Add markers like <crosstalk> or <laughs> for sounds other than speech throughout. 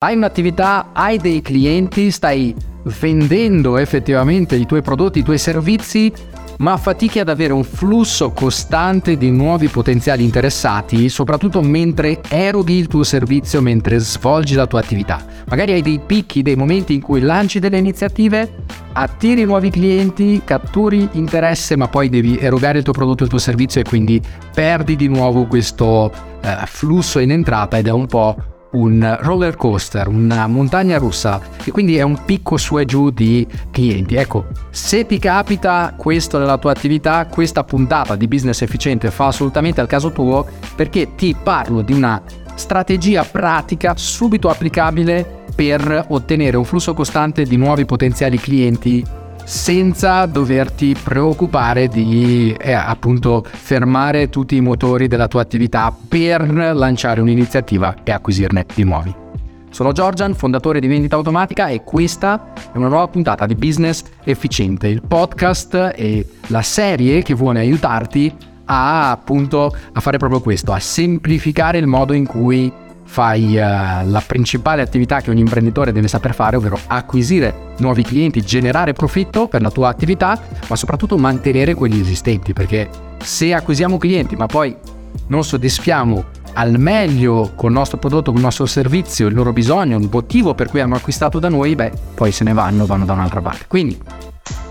Hai un'attività, hai dei clienti, stai vendendo effettivamente i tuoi prodotti, i tuoi servizi, ma fatichi ad avere un flusso costante di nuovi potenziali interessati, soprattutto mentre eroghi il tuo servizio, mentre svolgi la tua attività. Magari hai dei picchi, dei momenti in cui lanci delle iniziative, attiri nuovi clienti, catturi interesse, ma poi devi erogare il tuo prodotto, il tuo servizio e quindi perdi di nuovo questo eh, flusso in entrata ed è un po' un roller coaster, una montagna russa e quindi è un picco su e giù di clienti. Ecco, se ti capita questo nella tua attività, questa puntata di business efficiente fa assolutamente al caso tuo perché ti parlo di una strategia pratica subito applicabile per ottenere un flusso costante di nuovi potenziali clienti senza doverti preoccupare di eh, appunto fermare tutti i motori della tua attività per lanciare un'iniziativa e acquisirne di nuovi. Sono Giorgian, fondatore di Vendita Automatica e questa è una nuova puntata di Business Efficiente, il podcast e la serie che vuole aiutarti a appunto a fare proprio questo, a semplificare il modo in cui fai uh, la principale attività che un imprenditore deve saper fare, ovvero acquisire nuovi clienti, generare profitto per la tua attività, ma soprattutto mantenere quelli esistenti, perché se acquisiamo clienti ma poi non soddisfiamo al meglio col nostro prodotto, col nostro servizio, il loro bisogno, il motivo per cui hanno acquistato da noi, beh, poi se ne vanno, vanno da un'altra parte. Quindi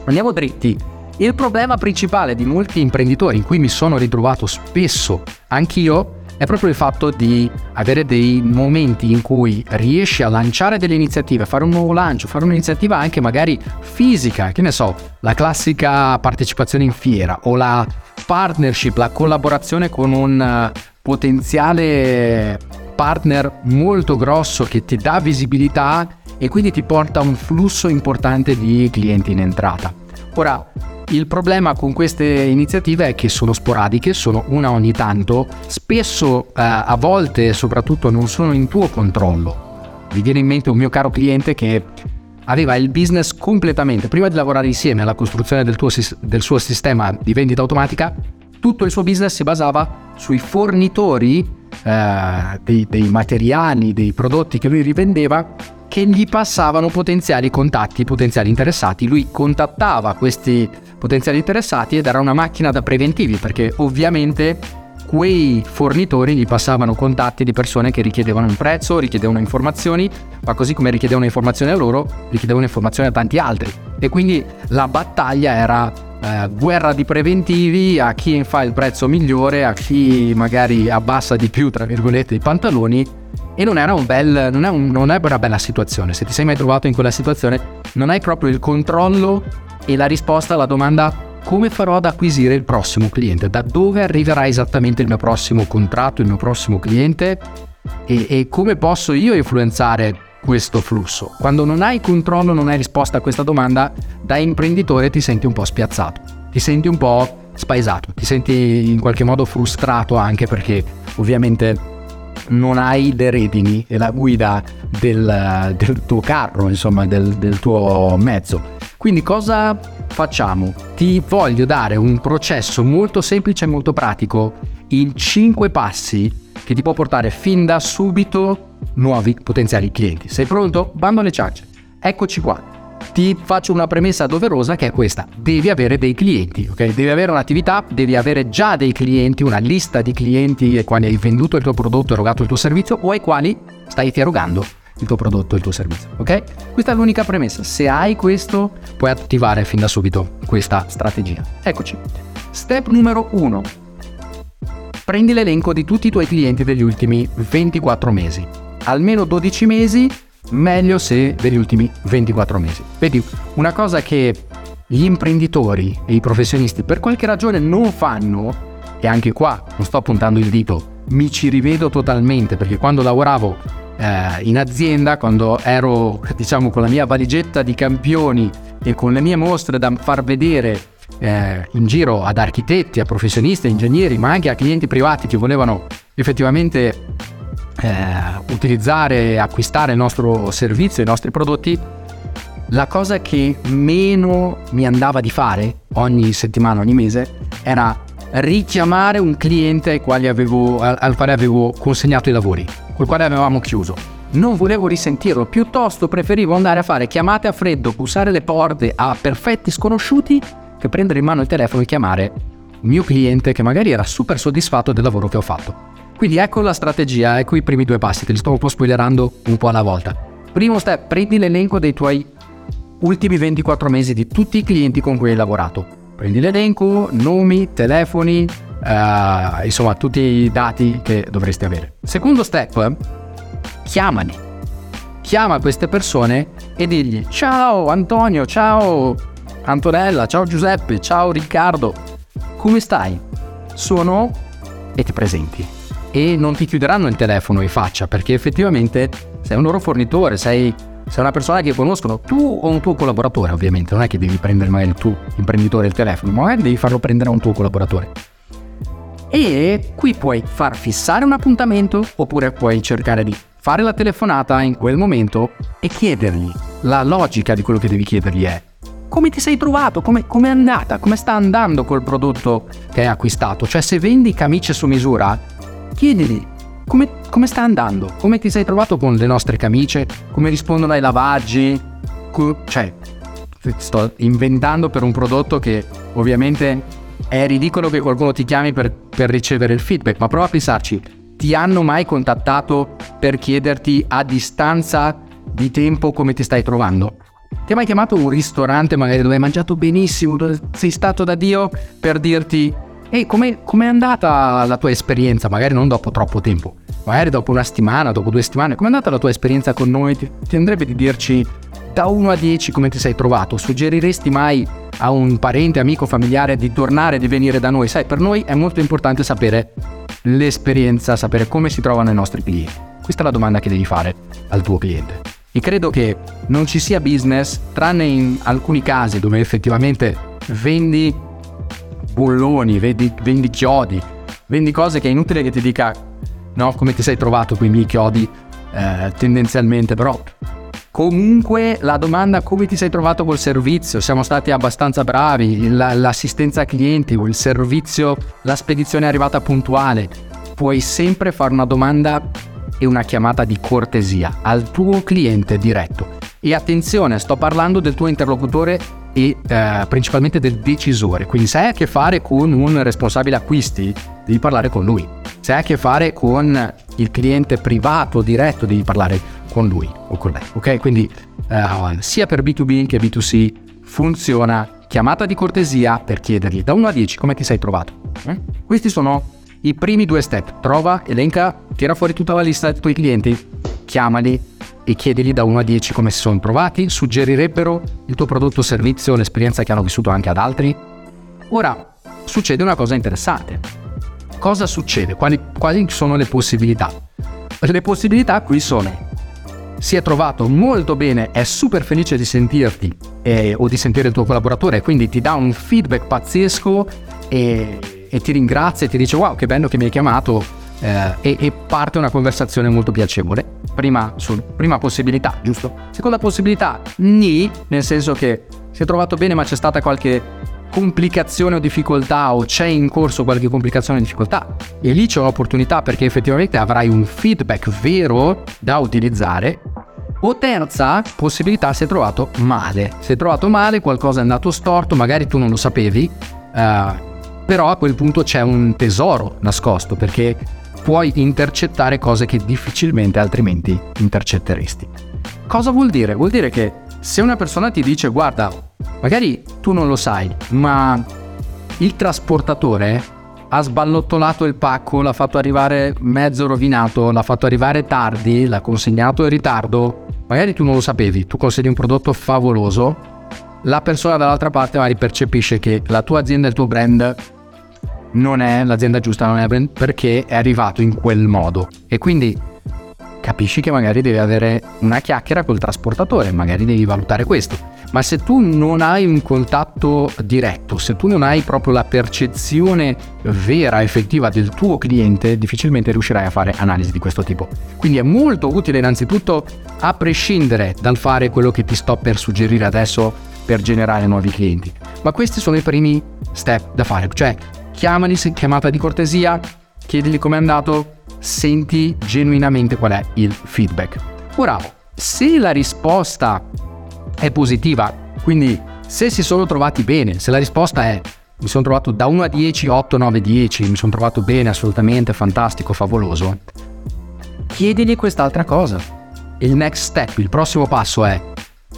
andiamo dritti. Il problema principale di molti imprenditori in cui mi sono ritrovato spesso anch'io è proprio il fatto di avere dei momenti in cui riesci a lanciare delle iniziative, fare un nuovo lancio, fare un'iniziativa anche magari fisica, che ne so, la classica partecipazione in fiera o la partnership, la collaborazione con un eh, potenziale partner molto grosso che ti dà visibilità e quindi ti porta un flusso importante di clienti in entrata. Ora, il problema con queste iniziative è che sono sporadiche, sono una ogni tanto, spesso eh, a volte soprattutto non sono in tuo controllo. Mi viene in mente un mio caro cliente che aveva il business completamente, prima di lavorare insieme alla costruzione del, tuo, del suo sistema di vendita automatica, tutto il suo business si basava sui fornitori eh, dei, dei materiali, dei prodotti che lui rivendeva che gli passavano potenziali contatti, potenziali interessati. Lui contattava questi potenziali interessati ed era una macchina da preventivi perché ovviamente quei fornitori gli passavano contatti di persone che richiedevano un prezzo, richiedevano informazioni, ma così come richiedevano informazioni a loro, richiedevano informazioni a tanti altri. E quindi la battaglia era eh, guerra di preventivi a chi fa il prezzo migliore, a chi magari abbassa di più, tra virgolette, i pantaloni. E non era un bel, non è, un, non è una bella situazione. Se ti sei mai trovato in quella situazione, non hai proprio il controllo e la risposta alla domanda come farò ad acquisire il prossimo cliente, da dove arriverà esattamente il mio prossimo contratto, il mio prossimo cliente e, e come posso io influenzare questo flusso. Quando non hai controllo, non hai risposta a questa domanda, da imprenditore ti senti un po' spiazzato, ti senti un po' spaesato, ti senti in qualche modo frustrato anche perché ovviamente non hai le redini e la guida del, del tuo carro, insomma del, del tuo mezzo. Quindi cosa facciamo? Ti voglio dare un processo molto semplice e molto pratico in 5 passi che ti può portare fin da subito nuovi potenziali clienti. Sei pronto? Bando alle ciance. Eccoci qua. Ti faccio una premessa doverosa che è questa. Devi avere dei clienti, ok? Devi avere un'attività, devi avere già dei clienti, una lista di clienti ai quali hai venduto il tuo prodotto, erogato il tuo servizio o ai quali stai erogando il tuo prodotto il tuo servizio. Ok? Questa è l'unica premessa. Se hai questo, puoi attivare fin da subito questa strategia. Eccoci. Step numero 1. Prendi l'elenco di tutti i tuoi clienti degli ultimi 24 mesi. Almeno 12 mesi, meglio se degli ultimi 24 mesi. Vedi, una cosa che gli imprenditori e i professionisti per qualche ragione non fanno, e anche qua non sto puntando il dito, mi ci rivedo totalmente perché quando lavoravo eh, in azienda, quando ero diciamo con la mia valigetta di campioni e con le mie mostre da far vedere eh, in giro ad architetti, a professionisti, a ingegneri, ma anche a clienti privati che volevano effettivamente eh, utilizzare e acquistare il nostro servizio, i nostri prodotti, la cosa che meno mi andava di fare ogni settimana, ogni mese, era richiamare un cliente al quale avevo, al quale avevo consegnato i lavori col quale avevamo chiuso. non volevo risentirlo, piuttosto preferivo andare a fare chiamate a freddo, bussare le porte a perfetti sconosciuti che prendere in mano il telefono e chiamare il mio cliente che magari era super soddisfatto del lavoro che ho fatto. Quindi ecco la strategia, ecco i primi due passi, te li sto un po' spoilerando un po' alla volta. Primo step, prendi l'elenco dei tuoi ultimi 24 mesi di tutti i clienti con cui hai lavorato. Prendi l'elenco, nomi, telefoni, uh, insomma tutti i dati che dovresti avere. Secondo step, chiamali. Chiama queste persone e digli ciao Antonio, ciao Antonella, ciao Giuseppe, ciao Riccardo, come stai? Sono e ti presenti. E non ti chiuderanno il telefono in faccia perché effettivamente sei un loro fornitore, sei, sei una persona che conoscono tu o un tuo collaboratore ovviamente, non è che devi prendere magari il tuo imprenditore il telefono, magari devi farlo prendere a un tuo collaboratore. E qui puoi far fissare un appuntamento oppure puoi cercare di fare la telefonata in quel momento e chiedergli. La logica di quello che devi chiedergli è come ti sei trovato, come è andata, come sta andando col prodotto che hai acquistato. Cioè se vendi camicie su misura, chiedili come, come sta andando, come ti sei trovato con le nostre camicie, come rispondono ai lavaggi, co- cioè sto inventando per un prodotto che ovviamente è ridicolo che qualcuno ti chiami per, per ricevere il feedback, ma prova a pensarci, ti hanno mai contattato per chiederti a distanza di tempo come ti stai trovando? Ti ha mai chiamato un ristorante magari dove hai mangiato benissimo, dove sei stato da Dio per dirti Ehi, com'è, com'è andata la tua esperienza? Magari non dopo troppo tempo, magari dopo una settimana, dopo due settimane. Com'è andata la tua esperienza con noi? Ti, ti andrebbe di dirci da 1 a 10 come ti sei trovato? Suggeriresti mai a un parente, amico, familiare di tornare, di venire da noi? Sai, per noi è molto importante sapere l'esperienza, sapere come si trovano i nostri clienti. Questa è la domanda che devi fare al tuo cliente. E credo che non ci sia business, tranne in alcuni casi dove effettivamente vendi bulloni, vendi, vendi chiodi, vendi cose che è inutile che ti dica no, come ti sei trovato con i miei chiodi eh, tendenzialmente, però comunque la domanda come ti sei trovato col servizio, siamo stati abbastanza bravi, la, l'assistenza clienti, il servizio, la spedizione è arrivata puntuale, puoi sempre fare una domanda e una chiamata di cortesia al tuo cliente diretto. E attenzione, sto parlando del tuo interlocutore e eh, principalmente del decisore. Quindi se hai a che fare con un responsabile acquisti, devi parlare con lui. Se hai a che fare con il cliente privato diretto, devi parlare con lui o con lei. Ok? Quindi eh, sia per B2B che B2C funziona chiamata di cortesia per chiedergli da 1 a 10 come ti sei trovato. Eh? Questi sono i primi due step. Trova, elenca, tira fuori tutta la lista dei tuoi clienti, chiamali e chiedili da 1 a 10 come si sono trovati, suggerirebbero il tuo prodotto o servizio, l'esperienza che hanno vissuto anche ad altri. Ora, succede una cosa interessante. Cosa succede? Quali, quali sono le possibilità? Le possibilità qui sono si è trovato molto bene, è super felice di sentirti eh, o di sentire il tuo collaboratore, quindi ti dà un feedback pazzesco e e ti ringrazia e ti dice wow che bello che mi hai chiamato eh, e, e, parte una conversazione molto piacevole. Prima, su, prima possibilità, giusto? Seconda possibilità, ni, nel senso che si è trovato bene ma c'è stata qualche complicazione o difficoltà o c'è in corso qualche complicazione o difficoltà e lì c'è un'opportunità perché effettivamente avrai un feedback vero da utilizzare o terza possibilità si è trovato male si è trovato male qualcosa è andato storto magari tu non lo sapevi uh, però a quel punto c'è un tesoro nascosto perché puoi intercettare cose che difficilmente altrimenti intercetteresti. Cosa vuol dire? Vuol dire che se una persona ti dice guarda, magari tu non lo sai, ma il trasportatore ha sballottolato il pacco, l'ha fatto arrivare mezzo rovinato, l'ha fatto arrivare tardi, l'ha consegnato in ritardo, magari tu non lo sapevi, tu consegni un prodotto favoloso, la persona dall'altra parte magari percepisce che la tua azienda il tuo brand non è l'azienda giusta, non è brand perché è arrivato in quel modo. E quindi capisci che magari devi avere una chiacchiera col trasportatore, magari devi valutare questo. Ma se tu non hai un contatto diretto, se tu non hai proprio la percezione vera, effettiva del tuo cliente, difficilmente riuscirai a fare analisi di questo tipo. Quindi è molto utile innanzitutto, a prescindere dal fare quello che ti sto per suggerire adesso per generare nuovi clienti. Ma questi sono i primi step da fare, cioè chiamali, chiamata di cortesia, chiedigli com'è andato, senti genuinamente qual è il feedback. Ora, se la risposta è positiva, quindi se si sono trovati bene, se la risposta è mi sono trovato da 1 a 10, 8, 9, 10, mi sono trovato bene, assolutamente fantastico, favoloso, chiedigli quest'altra cosa. Il next step, il prossimo passo è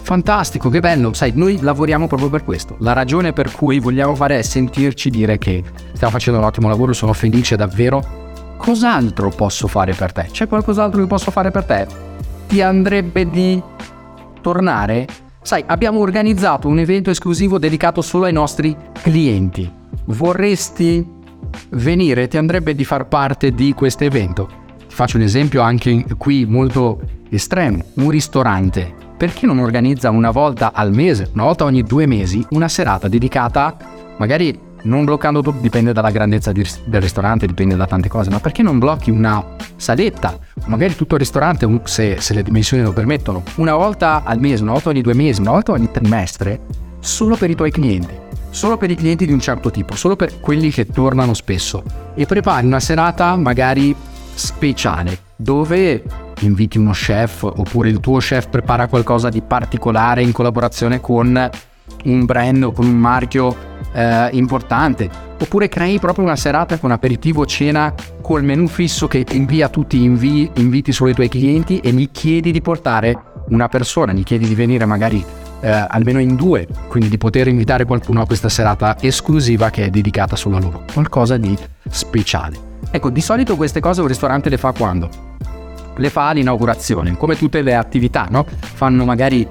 fantastico, che bello, sai, noi lavoriamo proprio per questo. La ragione per cui vogliamo fare è sentirci dire che stiamo facendo un ottimo lavoro, sono felice davvero. Cos'altro posso fare per te? C'è qualcos'altro che posso fare per te? Ti andrebbe di tornare Sai, abbiamo organizzato un evento esclusivo dedicato solo ai nostri clienti. Vorresti venire? Ti andrebbe di far parte di questo evento? Ti faccio un esempio anche qui molto estremo. Un ristorante. Perché non organizza una volta al mese, una volta ogni due mesi, una serata dedicata magari non bloccando tutto, dipende dalla grandezza di, del ristorante, dipende da tante cose, ma perché non blocchi una saletta, magari tutto il ristorante, se, se le dimensioni lo permettono, una volta al mese, una volta ogni due mesi, una volta ogni trimestre, solo per i tuoi clienti, solo per i clienti di un certo tipo, solo per quelli che tornano spesso e prepari una serata magari speciale dove inviti uno chef oppure il tuo chef prepara qualcosa di particolare in collaborazione con un brand o con un marchio eh, importante. Oppure crei proprio una serata con aperitivo cena col menu fisso che invia tutti invi- inviti solo ai tuoi clienti e gli chiedi di portare una persona, gli chiedi di venire magari eh, almeno in due, quindi di poter invitare qualcuno a questa serata esclusiva che è dedicata solo a loro, qualcosa di speciale. Ecco, di solito queste cose un ristorante le fa quando? Le fa all'inaugurazione, come tutte le attività, no? Fanno magari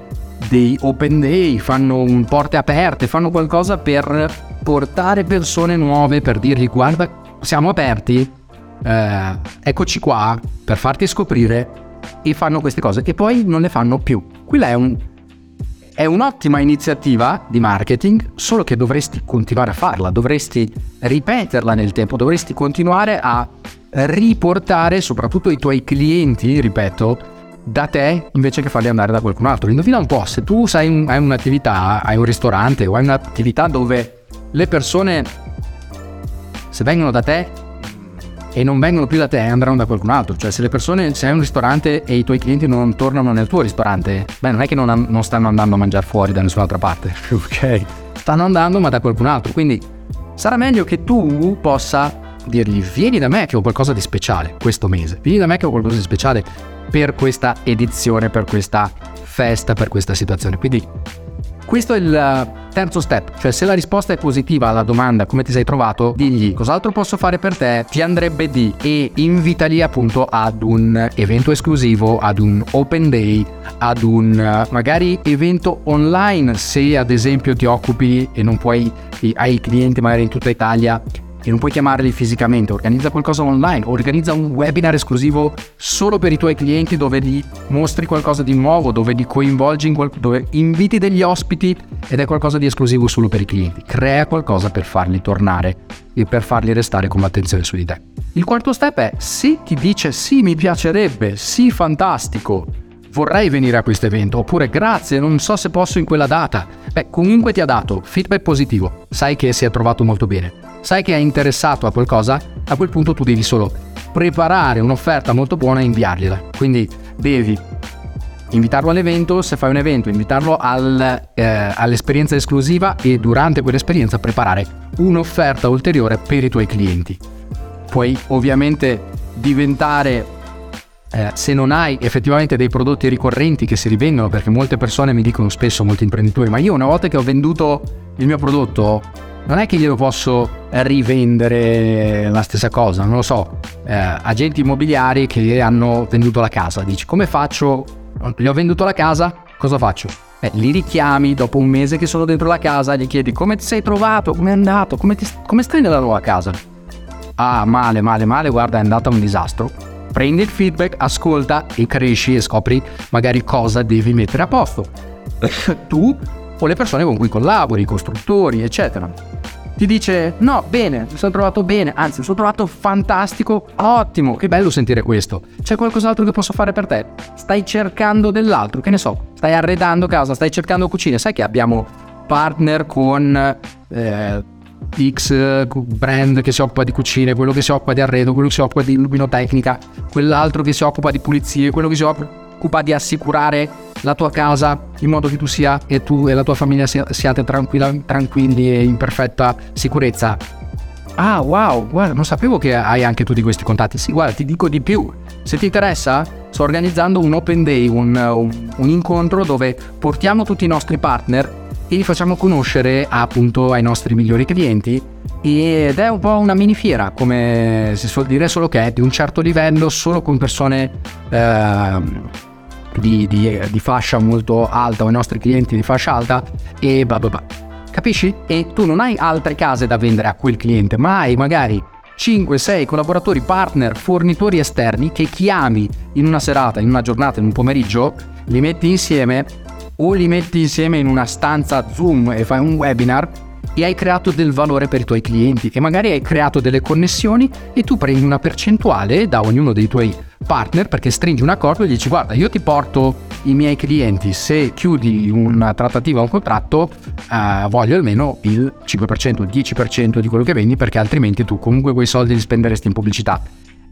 dei open day, fanno porte aperte, fanno qualcosa per portare persone nuove, per dirgli guarda, siamo aperti, eh, eccoci qua per farti scoprire e fanno queste cose e poi non le fanno più. Quella è, un, è un'ottima iniziativa di marketing, solo che dovresti continuare a farla, dovresti ripeterla nel tempo, dovresti continuare a riportare soprattutto i tuoi clienti, ripeto, da te invece che farli andare da qualcun altro. Indovina un po', se tu hai, un, hai un'attività, hai un ristorante o hai un'attività dove le persone, se vengono da te e non vengono più da te, andranno da qualcun altro. Cioè, se le persone, se hai un ristorante e i tuoi clienti non tornano nel tuo ristorante, beh, non è che non, non stanno andando a mangiare fuori da nessun'altra parte, <laughs> ok? Stanno andando ma da qualcun altro. Quindi sarà meglio che tu possa dirgli vieni da me che ho qualcosa di speciale questo mese, vieni da me che ho qualcosa di speciale per questa edizione, per questa festa, per questa situazione. Quindi questo è il eh, terzo step, cioè se la risposta è positiva alla domanda come ti sei trovato, digli cos'altro posso fare per te, ti andrebbe di e invitali appunto ad un evento esclusivo, ad un open day, ad un eh, magari evento online se ad esempio ti occupi e non puoi, hai clienti magari in tutta Italia e non puoi chiamarli fisicamente, organizza qualcosa online, organizza un webinar esclusivo solo per i tuoi clienti dove gli mostri qualcosa di nuovo, dove li coinvolgi, in qual- dove inviti degli ospiti ed è qualcosa di esclusivo solo per i clienti. Crea qualcosa per farli tornare e per farli restare con l'attenzione su di te. Il quarto step è se ti dice sì mi piacerebbe, sì fantastico, vorrei venire a questo evento, oppure grazie, non so se posso in quella data. Beh, comunque ti ha dato feedback positivo, sai che si è trovato molto bene sai che è interessato a qualcosa, a quel punto tu devi solo preparare un'offerta molto buona e inviargliela. Quindi devi invitarlo all'evento, se fai un evento, invitarlo al, eh, all'esperienza esclusiva e durante quell'esperienza preparare un'offerta ulteriore per i tuoi clienti. Puoi ovviamente diventare eh, se non hai effettivamente dei prodotti ricorrenti che si rivendono, perché molte persone mi dicono spesso, molti imprenditori, ma io una volta che ho venduto il mio prodotto non è che glielo posso rivendere la stessa cosa, non lo so, eh, agenti immobiliari che hanno venduto la casa, dici come faccio, gli ho venduto la casa, cosa faccio? Eh, li richiami dopo un mese che sono dentro la casa, gli chiedi come ti sei trovato, come è andato, come, ti, come stai nella nuova casa? Ah, male, male, male, guarda, è andata un disastro. Prendi il feedback, ascolta e cresci e scopri magari cosa devi mettere a posto. <laughs> tu o le persone con cui collabori, i costruttori, eccetera. Ti dice no, bene, mi sono trovato bene, anzi mi sono trovato fantastico, ottimo, che bello sentire questo. C'è qualcos'altro che posso fare per te? Stai cercando dell'altro, che ne so, stai arredando casa, stai cercando cucine, sai che abbiamo partner con eh, X brand che si occupa di cucine, quello che si occupa di arredo, quello che si occupa di luminotecnica, quell'altro che si occupa di pulizie, quello che si occupa occupa di assicurare la tua casa in modo che tu sia e tu e la tua famiglia siate tranquilli e in perfetta sicurezza. Ah, wow, guarda, non sapevo che hai anche tutti questi contatti. Sì, guarda, ti dico di più. Se ti interessa, sto organizzando un open day, un, un, un incontro dove portiamo tutti i nostri partner e li facciamo conoscere appunto ai nostri migliori clienti ed è un po' una mini fiera come si suol dire solo che è di un certo livello solo con persone eh, di, di, di, fascia molto alta o i nostri clienti di fascia alta e bla bla bla capisci? e tu non hai altre case da vendere a quel cliente ma hai magari 5-6 collaboratori, partner, fornitori esterni che chiami in una serata, in una giornata, in un pomeriggio, li metti insieme o li metti insieme in una stanza Zoom e fai un webinar e hai creato del valore per i tuoi clienti e magari hai creato delle connessioni e tu prendi una percentuale da ognuno dei tuoi partner perché stringi un accordo e dici guarda io ti porto i miei clienti se chiudi una trattativa o un contratto eh, voglio almeno il 5% il 10% di quello che vendi perché altrimenti tu comunque quei soldi li spenderesti in pubblicità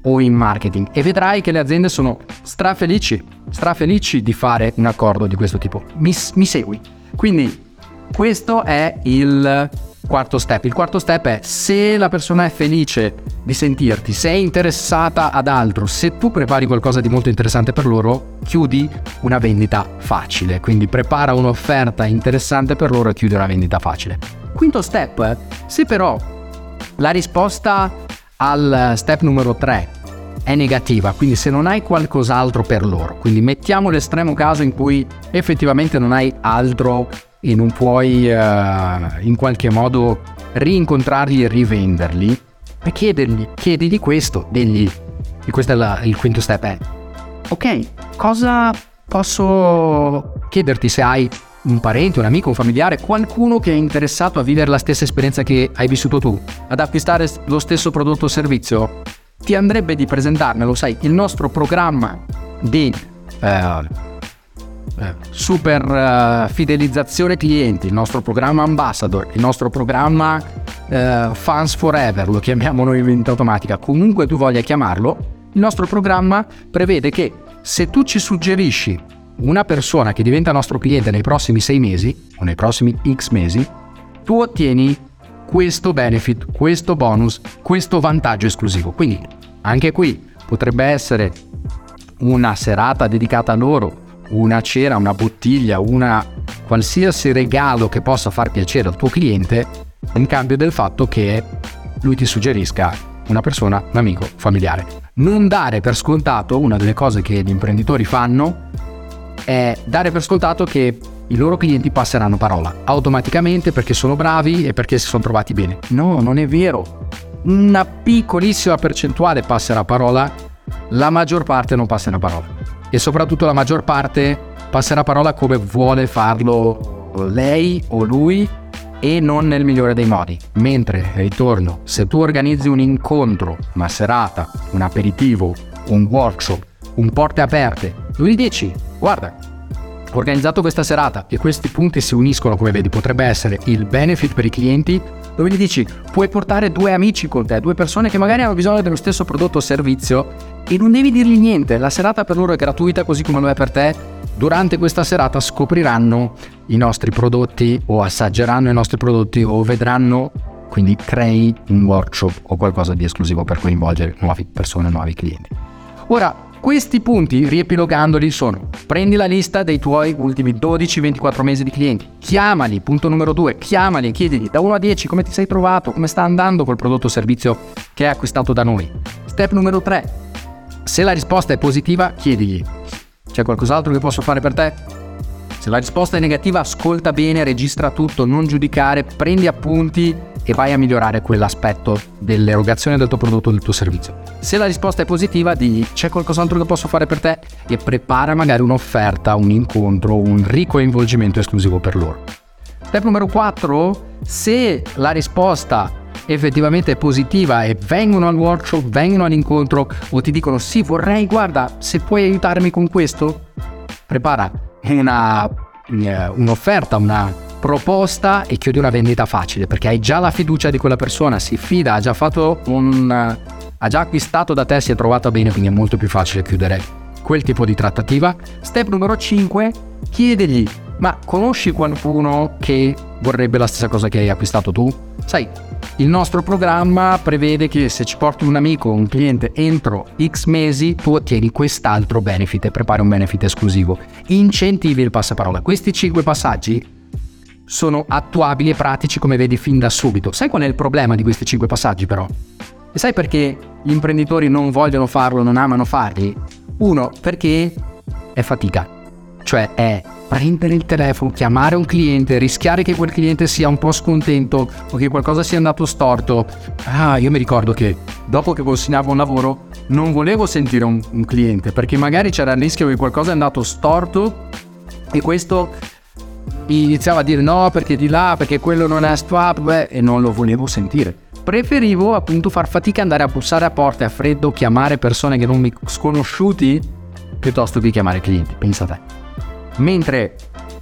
o in marketing e vedrai che le aziende sono strafelici, strafelici di fare un accordo di questo tipo. Mi, mi segui? Quindi questo è il quarto step. Il quarto step è se la persona è felice di sentirti, se è interessata ad altro, se tu prepari qualcosa di molto interessante per loro, chiudi una vendita facile. Quindi prepara un'offerta interessante per loro e chiudi una vendita facile. Quinto step, se però la risposta al step numero 3 è negativa, quindi se non hai qualcos'altro per loro, quindi mettiamo l'estremo caso in cui effettivamente non hai altro e non puoi uh, in qualche modo rincontrarli e rivenderli, e chiedergli, chiedigli questo, degli, e questo è la, il quinto step, è, ok, cosa posso chiederti se hai un parente, un amico, un familiare, qualcuno che è interessato a vivere la stessa esperienza che hai vissuto tu, ad acquistare lo stesso prodotto o servizio, ti andrebbe di presentarmelo, sai, il nostro programma di eh, eh, super eh, fidelizzazione clienti, il nostro programma ambassador, il nostro programma eh, Fans Forever, lo chiamiamo noi in automatica, comunque tu voglia chiamarlo, il nostro programma prevede che se tu ci suggerisci una persona che diventa nostro cliente nei prossimi sei mesi o nei prossimi X mesi, tu ottieni questo benefit, questo bonus, questo vantaggio esclusivo. Quindi anche qui potrebbe essere una serata dedicata a loro, una cera, una bottiglia, una qualsiasi regalo che possa far piacere al tuo cliente in cambio del fatto che lui ti suggerisca una persona, un amico, familiare. Non dare per scontato, una delle cose che gli imprenditori fanno, è dare per scontato che i loro clienti passeranno parola automaticamente perché sono bravi e perché si sono trovati bene. No, non è vero. Una piccolissima percentuale passerà parola, la maggior parte non passerà parola. E soprattutto la maggior parte passerà parola come vuole farlo lei o lui e non nel migliore dei modi. Mentre, ritorno, se tu organizzi un incontro, una serata, un aperitivo, un workshop, un porte aperte, lui dici guarda, ho organizzato questa serata e questi punti si uniscono, come vedi, potrebbe essere il benefit per i clienti, dove gli dici puoi portare due amici con te, due persone che magari hanno bisogno dello stesso prodotto o servizio e non devi dirgli niente, la serata per loro è gratuita così come lo è per te. Durante questa serata scopriranno i nostri prodotti o assaggeranno i nostri prodotti o vedranno, quindi crei un workshop o qualcosa di esclusivo per coinvolgere nuove persone, nuovi clienti. Ora, questi punti, riepilogandoli, sono prendi la lista dei tuoi ultimi 12-24 mesi di clienti, chiamali, punto numero 2, chiamali e chiedili da 1 a 10 come ti sei trovato, come sta andando col prodotto o servizio che hai acquistato da noi. Step numero 3, se la risposta è positiva, chiedigli, c'è qualcos'altro che posso fare per te? Se la risposta è negativa, ascolta bene, registra tutto, non giudicare, prendi appunti e vai a migliorare quell'aspetto dell'erogazione del tuo prodotto o del tuo servizio. Se la risposta è positiva, digli c'è qualcos'altro che posso fare per te e prepara magari un'offerta, un incontro, un ricoinvolgimento esclusivo per loro. Step numero 4, se la risposta effettivamente è positiva e vengono al workshop, vengono all'incontro o ti dicono sì vorrei, guarda, se puoi aiutarmi con questo, prepara una, eh, un'offerta, una proposta e chiudi una vendita facile perché hai già la fiducia di quella persona, si fida, ha già fatto un ha già acquistato da te, si è trovato bene, quindi è molto più facile chiudere quel tipo di trattativa. Step numero 5, chiedegli, ma conosci qualcuno che vorrebbe la stessa cosa che hai acquistato tu? Sai, il nostro programma prevede che se ci porti un amico o un cliente entro X mesi, tu ottieni quest'altro benefit e prepari un benefit esclusivo. Incentivi il passaparola. Questi 5 passaggi sono attuabili e pratici come vedi fin da subito. Sai qual è il problema di questi 5 passaggi però? E sai perché gli imprenditori non vogliono farlo, non amano farli? Uno, perché è fatica. Cioè è prendere il telefono, chiamare un cliente, rischiare che quel cliente sia un po' scontento o che qualcosa sia andato storto. Ah, io mi ricordo che dopo che consegnavo un lavoro non volevo sentire un, un cliente perché magari c'era il rischio che qualcosa è andato storto e questo iniziava a dire no perché di là, perché quello non è swap, e non lo volevo sentire. Preferivo appunto far fatica andare a bussare a porte a freddo, chiamare persone che non mi sconosciuti, piuttosto che chiamare clienti, pensa a te. Mentre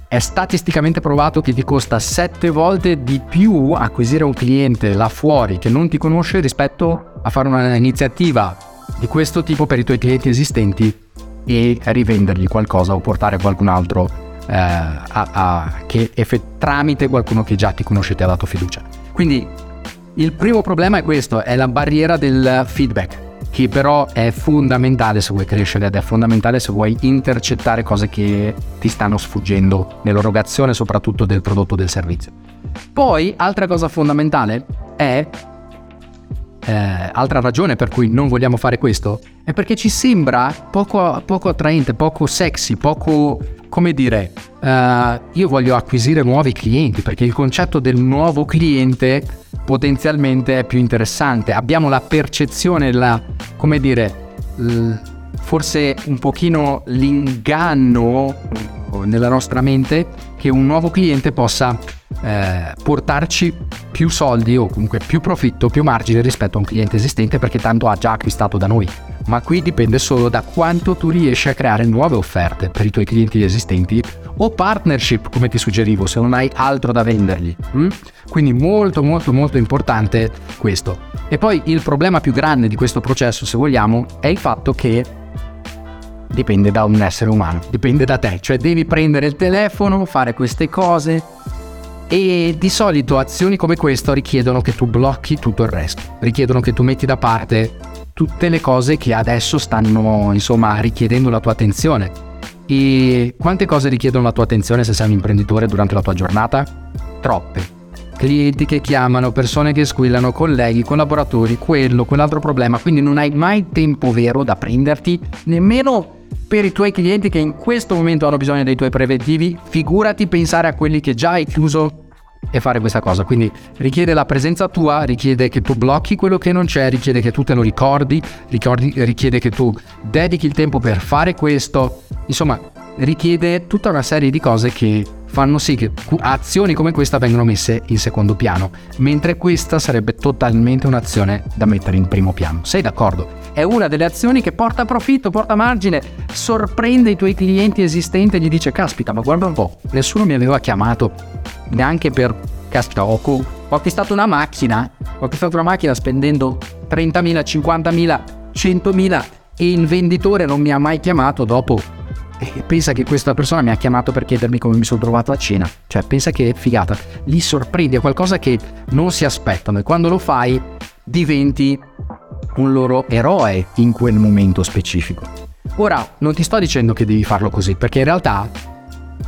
è statisticamente provato che ti costa 7 volte di più acquisire un cliente là fuori che non ti conosce rispetto a fare un'iniziativa di questo tipo per i tuoi clienti esistenti e rivendergli qualcosa o portare qualcun altro eh, a, a, che effett- tramite qualcuno che già ti conosce e ti ha dato fiducia. Quindi il primo problema è questo, è la barriera del feedback, che però è fondamentale se vuoi crescere ed è fondamentale se vuoi intercettare cose che ti stanno sfuggendo nell'erogazione soprattutto del prodotto o del servizio. Poi, altra cosa fondamentale è eh, altra ragione per cui non vogliamo fare questo è perché ci sembra poco, poco attraente, poco sexy, poco, come dire, uh, io voglio acquisire nuovi clienti perché il concetto del nuovo cliente potenzialmente è più interessante. Abbiamo la percezione, la, come dire, l- forse un pochino l'inganno nella nostra mente che un nuovo cliente possa eh, portarci più soldi o comunque più profitto, più margine rispetto a un cliente esistente perché tanto ha già acquistato da noi. Ma qui dipende solo da quanto tu riesci a creare nuove offerte per i tuoi clienti esistenti o partnership come ti suggerivo se non hai altro da vendergli. Mm? Quindi molto molto molto importante questo. E poi il problema più grande di questo processo se vogliamo è il fatto che dipende da un essere umano, dipende da te, cioè devi prendere il telefono, fare queste cose e di solito azioni come questo richiedono che tu blocchi tutto il resto, richiedono che tu metti da parte tutte le cose che adesso stanno insomma richiedendo la tua attenzione. E quante cose richiedono la tua attenzione se sei un imprenditore durante la tua giornata? Troppe. Clienti che chiamano, persone che squillano, colleghi, collaboratori, quello, quell'altro problema, quindi non hai mai tempo vero da prenderti nemmeno per i tuoi clienti che in questo momento hanno bisogno dei tuoi preventivi, figurati pensare a quelli che già hai chiuso e fare questa cosa. Quindi richiede la presenza tua, richiede che tu blocchi quello che non c'è, richiede che tu te lo ricordi, ricordi richiede che tu dedichi il tempo per fare questo. Insomma, richiede tutta una serie di cose che fanno sì che azioni come questa vengano messe in secondo piano, mentre questa sarebbe totalmente un'azione da mettere in primo piano. Sei d'accordo? È una delle azioni che porta profitto, porta margine, sorprende i tuoi clienti esistenti e gli dice caspita, ma guarda un po', nessuno mi aveva chiamato neanche per caspita, ho, ho acquistato una macchina, ho acquistato una macchina spendendo 30.000, 50.000, 100.000 e il venditore non mi ha mai chiamato dopo e pensa che questa persona mi ha chiamato per chiedermi come mi sono trovato a cena. Cioè, pensa che figata. Li sorprende, qualcosa che non si aspettano e quando lo fai diventi un loro eroe in quel momento specifico. Ora, non ti sto dicendo che devi farlo così, perché in realtà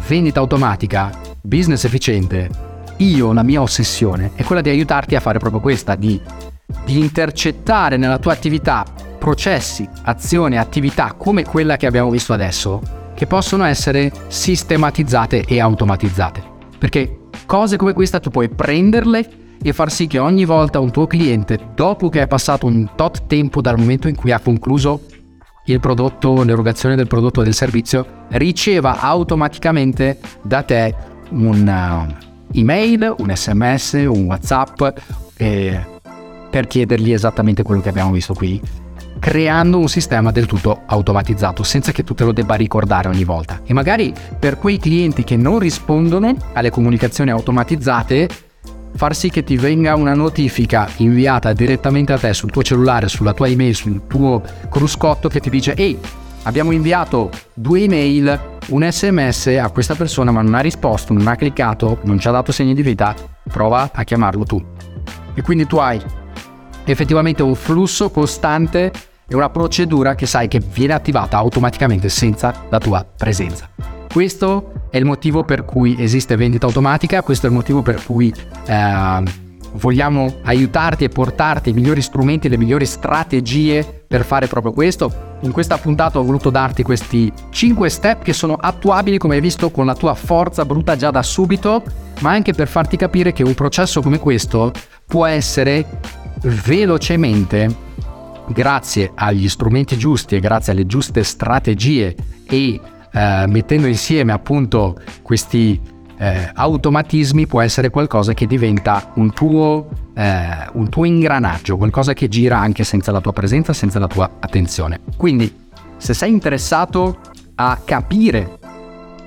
vendita automatica, business efficiente, io la mia ossessione è quella di aiutarti a fare proprio questa, di, di intercettare nella tua attività processi, azioni, attività come quella che abbiamo visto adesso che possono essere sistematizzate e automatizzate. Perché cose come questa tu puoi prenderle e far sì che ogni volta un tuo cliente, dopo che è passato un tot tempo dal momento in cui ha concluso il prodotto, l'erogazione del prodotto o del servizio, riceva automaticamente da te un'email, un sms, un whatsapp eh, per chiedergli esattamente quello che abbiamo visto qui creando un sistema del tutto automatizzato senza che tu te lo debba ricordare ogni volta. E magari per quei clienti che non rispondono alle comunicazioni automatizzate, far sì che ti venga una notifica inviata direttamente a te sul tuo cellulare, sulla tua email, sul tuo cruscotto che ti dice ehi, abbiamo inviato due email, un sms a questa persona ma non ha risposto, non ha cliccato, non ci ha dato segni di vita, prova a chiamarlo tu. E quindi tu hai effettivamente un flusso costante e una procedura che sai che viene attivata automaticamente senza la tua presenza. Questo è il motivo per cui esiste vendita automatica, questo è il motivo per cui eh, vogliamo aiutarti e portarti i migliori strumenti, le migliori strategie per fare proprio questo. In questa puntata ho voluto darti questi 5 step che sono attuabili, come hai visto, con la tua forza bruta già da subito, ma anche per farti capire che un processo come questo può essere velocemente grazie agli strumenti giusti e grazie alle giuste strategie e eh, mettendo insieme appunto questi eh, automatismi può essere qualcosa che diventa un tuo, eh, un tuo ingranaggio, qualcosa che gira anche senza la tua presenza, senza la tua attenzione. Quindi se sei interessato a capire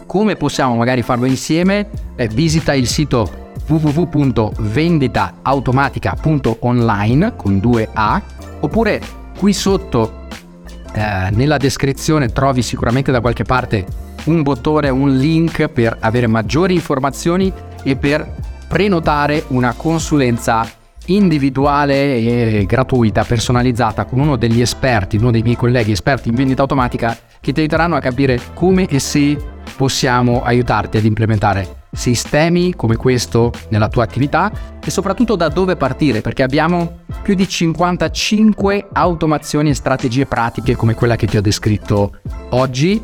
come possiamo magari farlo insieme, eh, visita il sito www.venditaautomatica.online con due A oppure qui sotto eh, nella descrizione trovi sicuramente da qualche parte un bottone, un link per avere maggiori informazioni e per prenotare una consulenza individuale e gratuita, personalizzata con uno degli esperti, uno dei miei colleghi esperti in vendita automatica che ti aiuteranno a capire come e se possiamo aiutarti ad implementare sistemi come questo nella tua attività e soprattutto da dove partire perché abbiamo più di 55 automazioni e strategie pratiche come quella che ti ho descritto oggi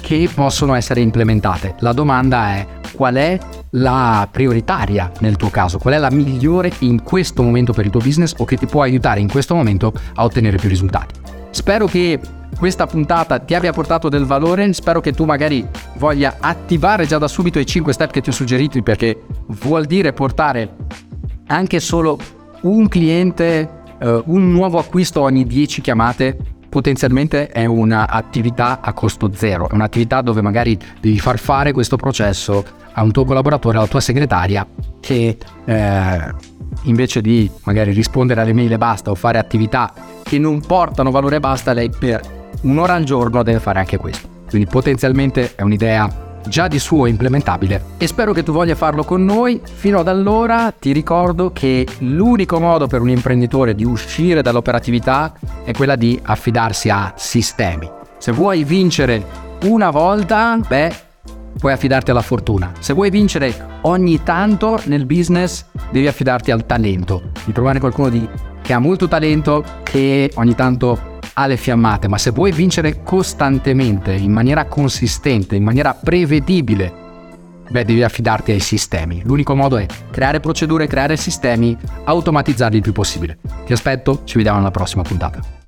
che possono essere implementate. La domanda è qual è la prioritaria nel tuo caso, qual è la migliore in questo momento per il tuo business o che ti può aiutare in questo momento a ottenere più risultati. Spero che questa puntata ti abbia portato del valore, spero che tu magari voglia attivare già da subito i 5 step che ti ho suggerito perché vuol dire portare anche solo un cliente, uh, un nuovo acquisto ogni 10 chiamate potenzialmente è un'attività a costo zero, è un'attività dove magari devi far fare questo processo a un tuo collaboratore, alla tua segretaria che eh, invece di magari rispondere alle mail e basta o fare attività che non portano valore e basta, lei per un'ora al giorno deve fare anche questo. Quindi potenzialmente è un'idea già di suo implementabile e spero che tu voglia farlo con noi. Fino ad allora ti ricordo che l'unico modo per un imprenditore di uscire dall'operatività è quella di affidarsi a sistemi. Se vuoi vincere una volta, beh, puoi affidarti alla fortuna. Se vuoi vincere ogni tanto nel business, devi affidarti al talento, di trovare qualcuno di, che ha molto talento, che ogni tanto alle fiammate, ma se vuoi vincere costantemente, in maniera consistente, in maniera prevedibile, beh, devi affidarti ai sistemi. L'unico modo è creare procedure, creare sistemi, automatizzarli il più possibile. Ti aspetto, ci vediamo alla prossima puntata.